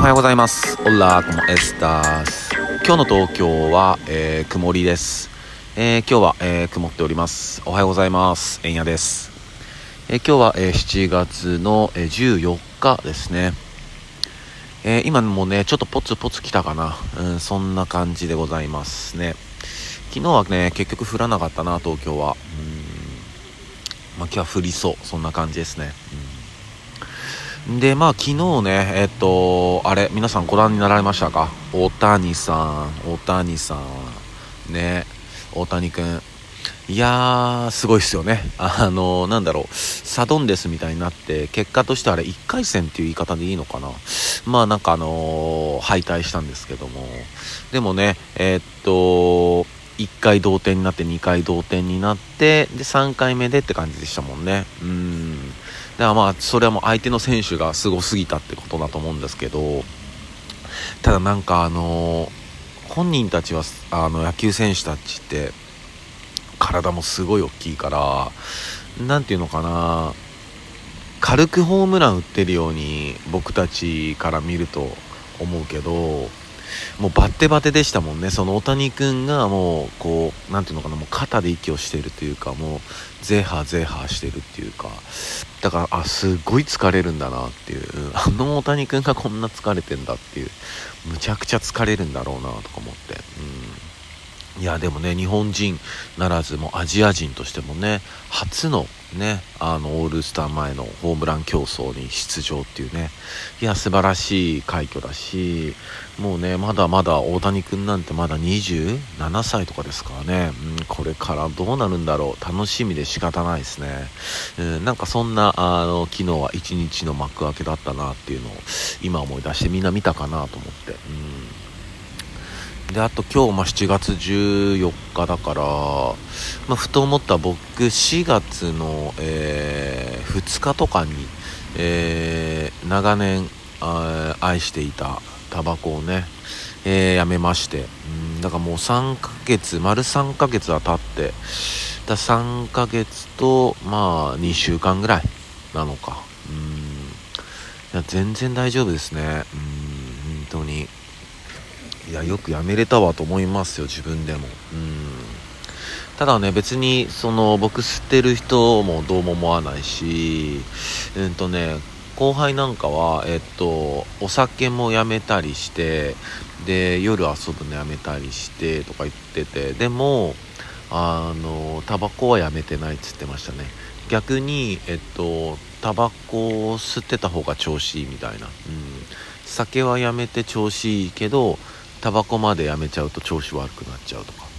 おはようございます。オラコモエスタス今日の東京は、えー、曇りです、えー、今日は、えー、曇っております。おはようございます。えんやです、え今日は、え7月の、え14日ですね。え今もねちょっとポツポツ来たかな、うん、そんな感じでございますね。昨日はね結局降らなかったな東京は。うん。まあ、今日は降りそう。そんな感じですね、うんで、まあ、昨日ね、えっと、あれ、皆さんご覧になられましたか？大谷さん、大谷さん、ね、大谷くん。いやー、すごいっすよね。あの、なんだろう、サドンデスみたいになって、結果としてあれ、1回戦っていう言い方でいいのかな？まあ、なんかあのー、敗退したんですけども。でもね、えー、っと、1回同点になって2回同点になってで3回目でって感じでしたもんねうんからまあそれはもう相手の選手がすごすぎたってことだと思うんですけどただなんかあの本人たちはあの野球選手たちって体もすごい大きいから何ていうのかな軽くホームラン打ってるように僕たちから見ると思うけどもうバッテバテでしたもんね。その大谷君がもうこう何ていうのかなもう肩で息をしてるというかもうゼーハゼハしてるっていうか。だからあすごい疲れるんだなっていう、あの大谷君がこんな疲れてんだっていう。むちゃくちゃ疲れるんだろうなとか思って、うん、いやでもね日本人ならずもアジア人としてもね初のね、あのオールスター前のホームラン競争に出場っていうね、いや、素晴らしい快挙だし、もうね、まだまだ大谷君なんてまだ27歳とかですからね、うん、これからどうなるんだろう、楽しみで仕方ないですね。うん、なんかそんな、あの、昨日は一日の幕開けだったなっていうのを今思い出してみんな見たかなと思って。うんであと今日、まあ、7月14日だから、まあ、ふと思った僕4月の、えー、2日とかに、えー、長年愛していたタバコをね、えー、やめましてうんだからもう3ヶ月丸3ヶ月は経ってだ3ヶ月とまあ2週間ぐらいなのか。うん。いや全然大丈夫ですね。うん。いやよくやめれたわと思いますよ自分でも。うん。ただね別にその僕吸ってる人もどうも思わないしうんとね後輩なんかはえっとお酒もやめたりしてで夜遊ぶのやめたりしてとか言っててでもあのタバコはやめてないっつってましたね。逆にえっとタバコを吸ってた方が調子いいみたいな、うん、酒はやめて調子いいけどタバコまでやめちゃうと調子悪くなっちゃうとか。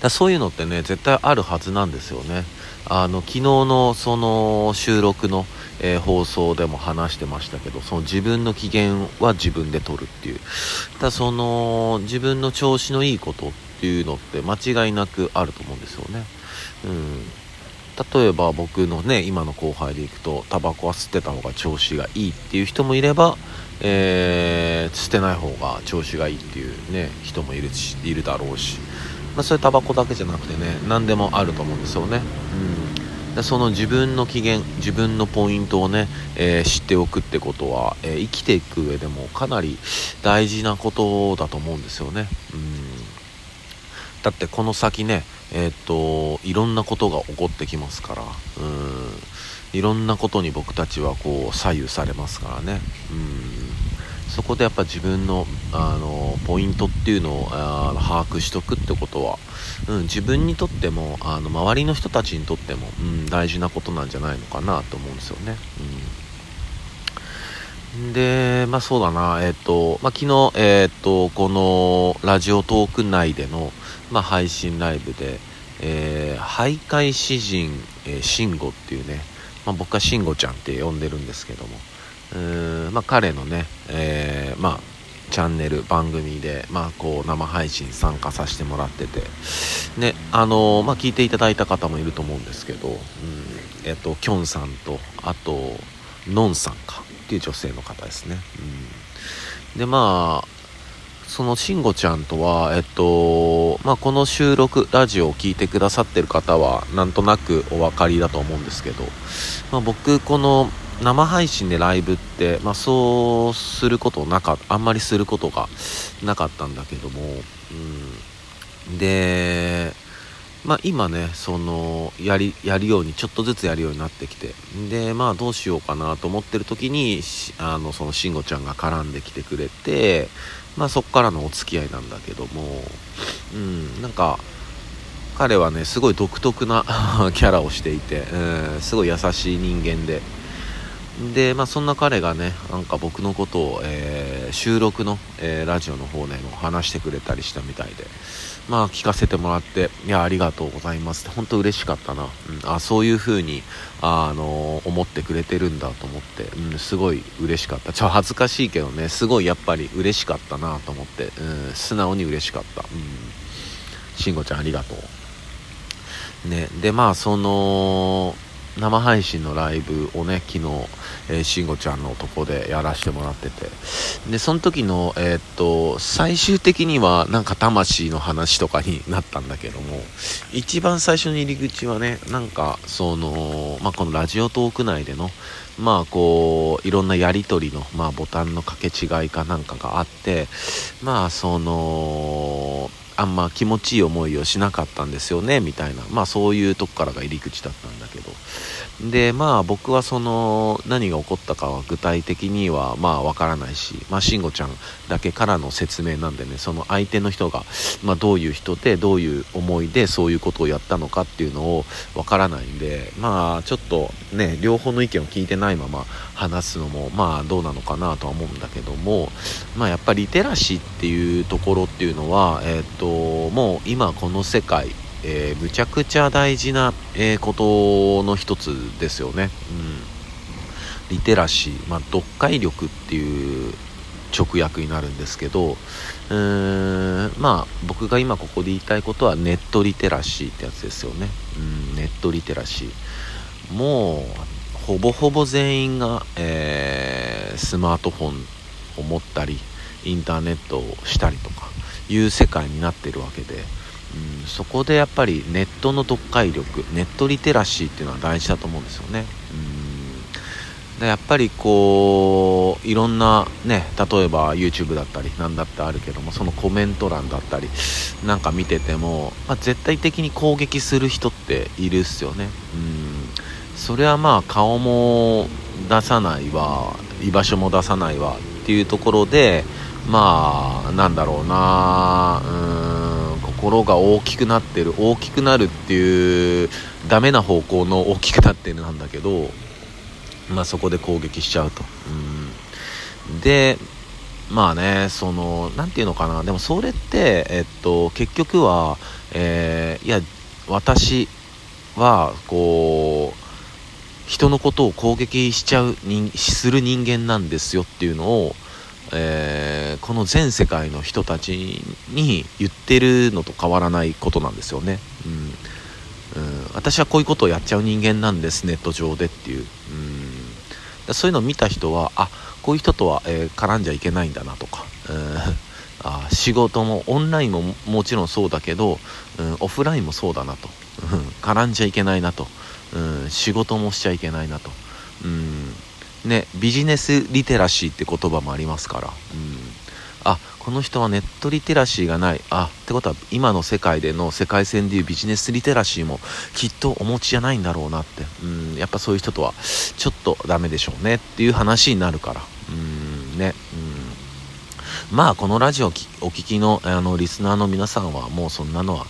だそういうのってね絶対あるはずなんですよね。あの昨日のその収録の、えー、放送でも話してましたけどその自分の機嫌は自分で取るっていう。だその自分の調子のいいことっていうのって間違いなくあると思うんですよね。うん。例えば僕のね今の後輩でいくとタバコは吸ってた方が調子がいいっていう人もいればえー、捨てない方が調子がいいっていうね人もいるしいるだろうし、まあ、それタバコだけじゃなくてね何でもあると思うんですよね、うん、でその自分の機嫌自分のポイントをね、えー、知っておくってことは、えー、生きていく上でもかなり大事なことだと思うんですよね、うん、だってこの先ねえっといろんなことが起こってきますからうん。いろんなことに僕たちはこう左右されますからね。うん。そこでやっぱ自分のあのポイントっていうのを把握しとくってことは、うん、自分にとってもあの周りの人たちにとっても、うん、大事なことなんじゃないのかなと思うんですよね。うん、で、まあそうだな、えっ、と、まあ昨日、えっ、と、このラジオトーク内での、まあ、配信ライブで、えー、徘徊詩人、えー、慎吾っていうね、まあ、僕は慎吾ちゃんって呼んでるんですけどもうーん、まあ、彼のね、えー、まあ、チャンネル番組で、まあ、こう生配信参加させてもらっててねあのー、まあ、聞いていただいた方もいると思うんですけど、うん、えっときょんさんとあとのんさんか？っていう女性の方ですね、うん、でまあその慎吾ちゃんとは、えっと、まあ、この収録、ラジオを聴いてくださってる方は、なんとなくお分かりだと思うんですけど、まあ、僕、この、生配信でライブって、まあ、そうすることなかあんまりすることがなかったんだけども、うん、で、まあ、今ねそのやりやるようにちょっとずつやるようになってきてでまあどうしようかなと思ってる時にあのその慎吾ちゃんが絡んできてくれて、まあ、そっからのお付き合いなんだけども、うん、なんか彼はねすごい独特な キャラをしていて、うん、すごい優しい人間で。で、まあ、そんな彼がねなんか僕のことを、えー、収録の、えー、ラジオの方でも話してくれたりしたみたいでまあ聞かせてもらっていやありがとうございますって本当嬉しかったな、うん、あそういう風にあの思ってくれてるんだと思って、うん、すごい嬉しかった。ちょ恥ずかしいけどねすごいやっぱり嬉しかったなと思って、うん、素直に嬉しかった、うん、慎吾ちゃんありがとう。ね。でまあその生配信のライブをね昨日、えー、慎吾ちゃんのとこでやらせてもらってて。でその時のえー、っと最終的にはなんか魂の話とかになったんだけども一番最初の入り口はねなんかそのまあ、このラジオトーク内でのまあこういろんなやり取りの、まあ、ボタンの掛け違いかなんかがあってまあそのあんま気持ちいい思いをしなかったんですよねみたいな。まあそういうとこからが入り口だったんだけど。でまあ僕はその何が起こったかは具体的にはまあわからないしまあ慎吾ちゃんだけからの説明なんでねその相手の人が、まあ、どういう人でどういう思いでそういうことをやったのかっていうのをわからないんでまあちょっとね両方の意見を聞いてないまま話すのもまあどうなのかなとは思うんだけどもまあやっぱりリテラシーっていうところっていうのはえっ、ともう今この世界えー、むちゃくちゃ大事な、えー、ことの一つですよね。うん、リテラシー、まあ、読解力っていう直訳になるんですけどうーんまあ僕が今ここで言いたいことはネットリテラシーってやつですよね。うん、ネットリテラシーもうほぼほぼ全員が、えー、スマートフォンを持ったりインターネットをしたりとかいう世界になってるわけで。うん、そこでやっぱりネットの読解力ネットリテラシーっていうのは大事だと思うんですよね。うんでやっぱりこういろんなね例えば YouTube だったり何だってあるけどもそのコメント欄だったりなんか見てても、まあ、絶対的に攻撃する人っているっすよね。うんそれはまあ顔も出さないわ居場所も出さないわっていうところでまあなんだろうな。うん心が大きくなってる大きくなるっていうダメな方向の大きくなってるなんだけど、まあ、そこで攻撃しちゃうと、うん、でまあねその何て言うのかな。でもそれってえっと結局は、えー、いや私はこう人のことを攻撃しちゃうする人間なんですよっていうのをえー、この全世界の人たちに言ってるのと変わらないことなんですよね、うん、うん、私はこういうことをやっちゃう人間なんですネット上でっていう、うん、そういうのを見た人はあこういう人とは、えー、絡んじゃいけないんだなとか、うん、あ仕事もオンラインももちろんそうだけど、うん、オフラインもそうだなと、うん、絡んじゃいけないなと、うん、仕事もしちゃいけないなと、うん。ね、ビジネスリテラシーって言葉もありますから、うん、あこの人はネットリテラシーがない。あってことは今の世界での世界線でいうビジネスリテラシーもきっとお持ちじゃないんだろうなって、うん、やっぱそういう人とはちょっとダメでしょうねっていう話になるから、うん。ね。うん、まあこのラジオお聴きのあのリスナーの皆さんはもうそんなのは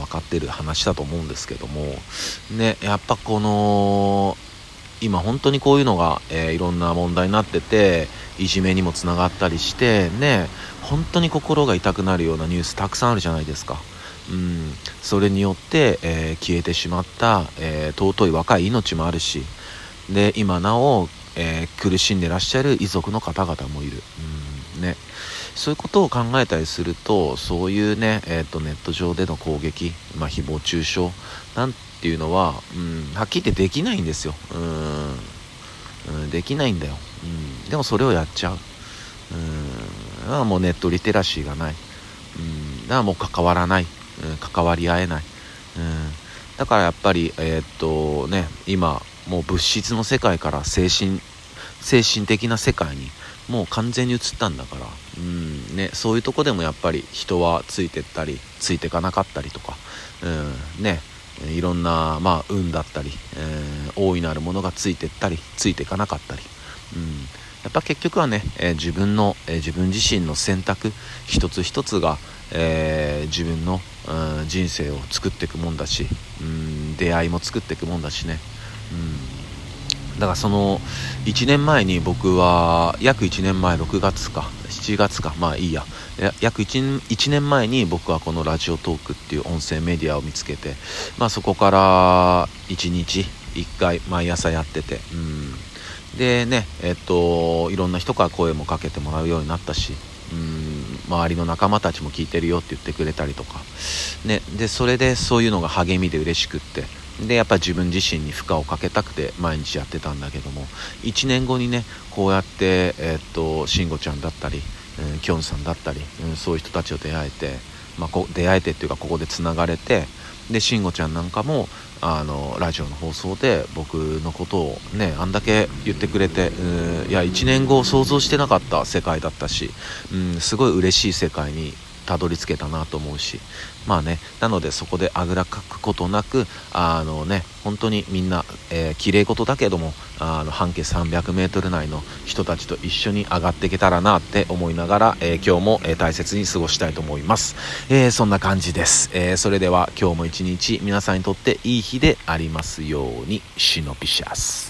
分かってる話だと思うんですけども。ねやっぱこの今本当にこういうのが、えー、いろんな問題になってていじめにもつながったりしてね本当に心が痛くなるようなニュースたくさんあるじゃないですか。うん、それによって、えー、消えてしまった、えー、尊い若い命もあるしで今なお、え、苦しんでらっしゃる遺族の方々もいる、うん。ね、そういうことを考えたりするとそういうね、えーと、ネット上での攻撃、まあ、誹謗中傷なんていうのは、うん、はっきり言ってできないんですよ。うん、うん、できないんだよ。うん、でもそれをやっちゃう。うん、もうネットリテラシーがない。うん、だからもう関わらない。うん、関わり合えない。うん、だからやっぱり、えー、っとね、今、もう物質の世界から精神精神的な世界にもう完全に移ったんだから、うん。ね、そういうとこでもやっぱり人はついてったりついていかなかったりとか、うん。ね、いろんな、まあ、運だったり、えー、大いなるものがついてったりついていかなかったり、うん、やっぱ結局はね、えー、自分の、えー、自分自身の選択一つ一つが、え自分の、うん、人生を作っていくもんだし、うん、出会いも作っていくもんだしね、だからその1年前に僕は約1年前6月か7月かまあいいや。約 1, 1年前に僕はこのラジオトークっていう音声メディアを見つけて、まあ、そこから1日1回毎朝やってて、うん、でねえっといろんな人から声もかけてもらうようになったし、うん、周りの仲間たちも聞いてるよって言ってくれたりとか、ね、でそれでそういうのが励みで嬉しくって。でやっぱ自分自身に負荷をかけたくて毎日やってたんだけども1年後にねこうやってえー、っと慎吾ちゃんだったり、えきょんさんだったり、うん、そういう人たちを出会えて、まあ、こ出会えてっていうかここでつながれてで慎吾ちゃんなんかもあのラジオの放送で僕のことをねあんだけ言ってくれてうんいや1年後想像してなかった世界だったし、うん、すごい嬉しい世界にたどり着けたなと思うしまあねなのでそこであぐらかくことなくあのね本当にみんな、えー、綺麗事だけどもあの半径 300m 内の人たちと一緒に上がっていけたらなって思いながら、えー、今日も、えー、大切に過ごしたいと思います、えー、そんな感じです、えそれでは今日も一日皆さんにとっていい日でありますようにシノピシャス。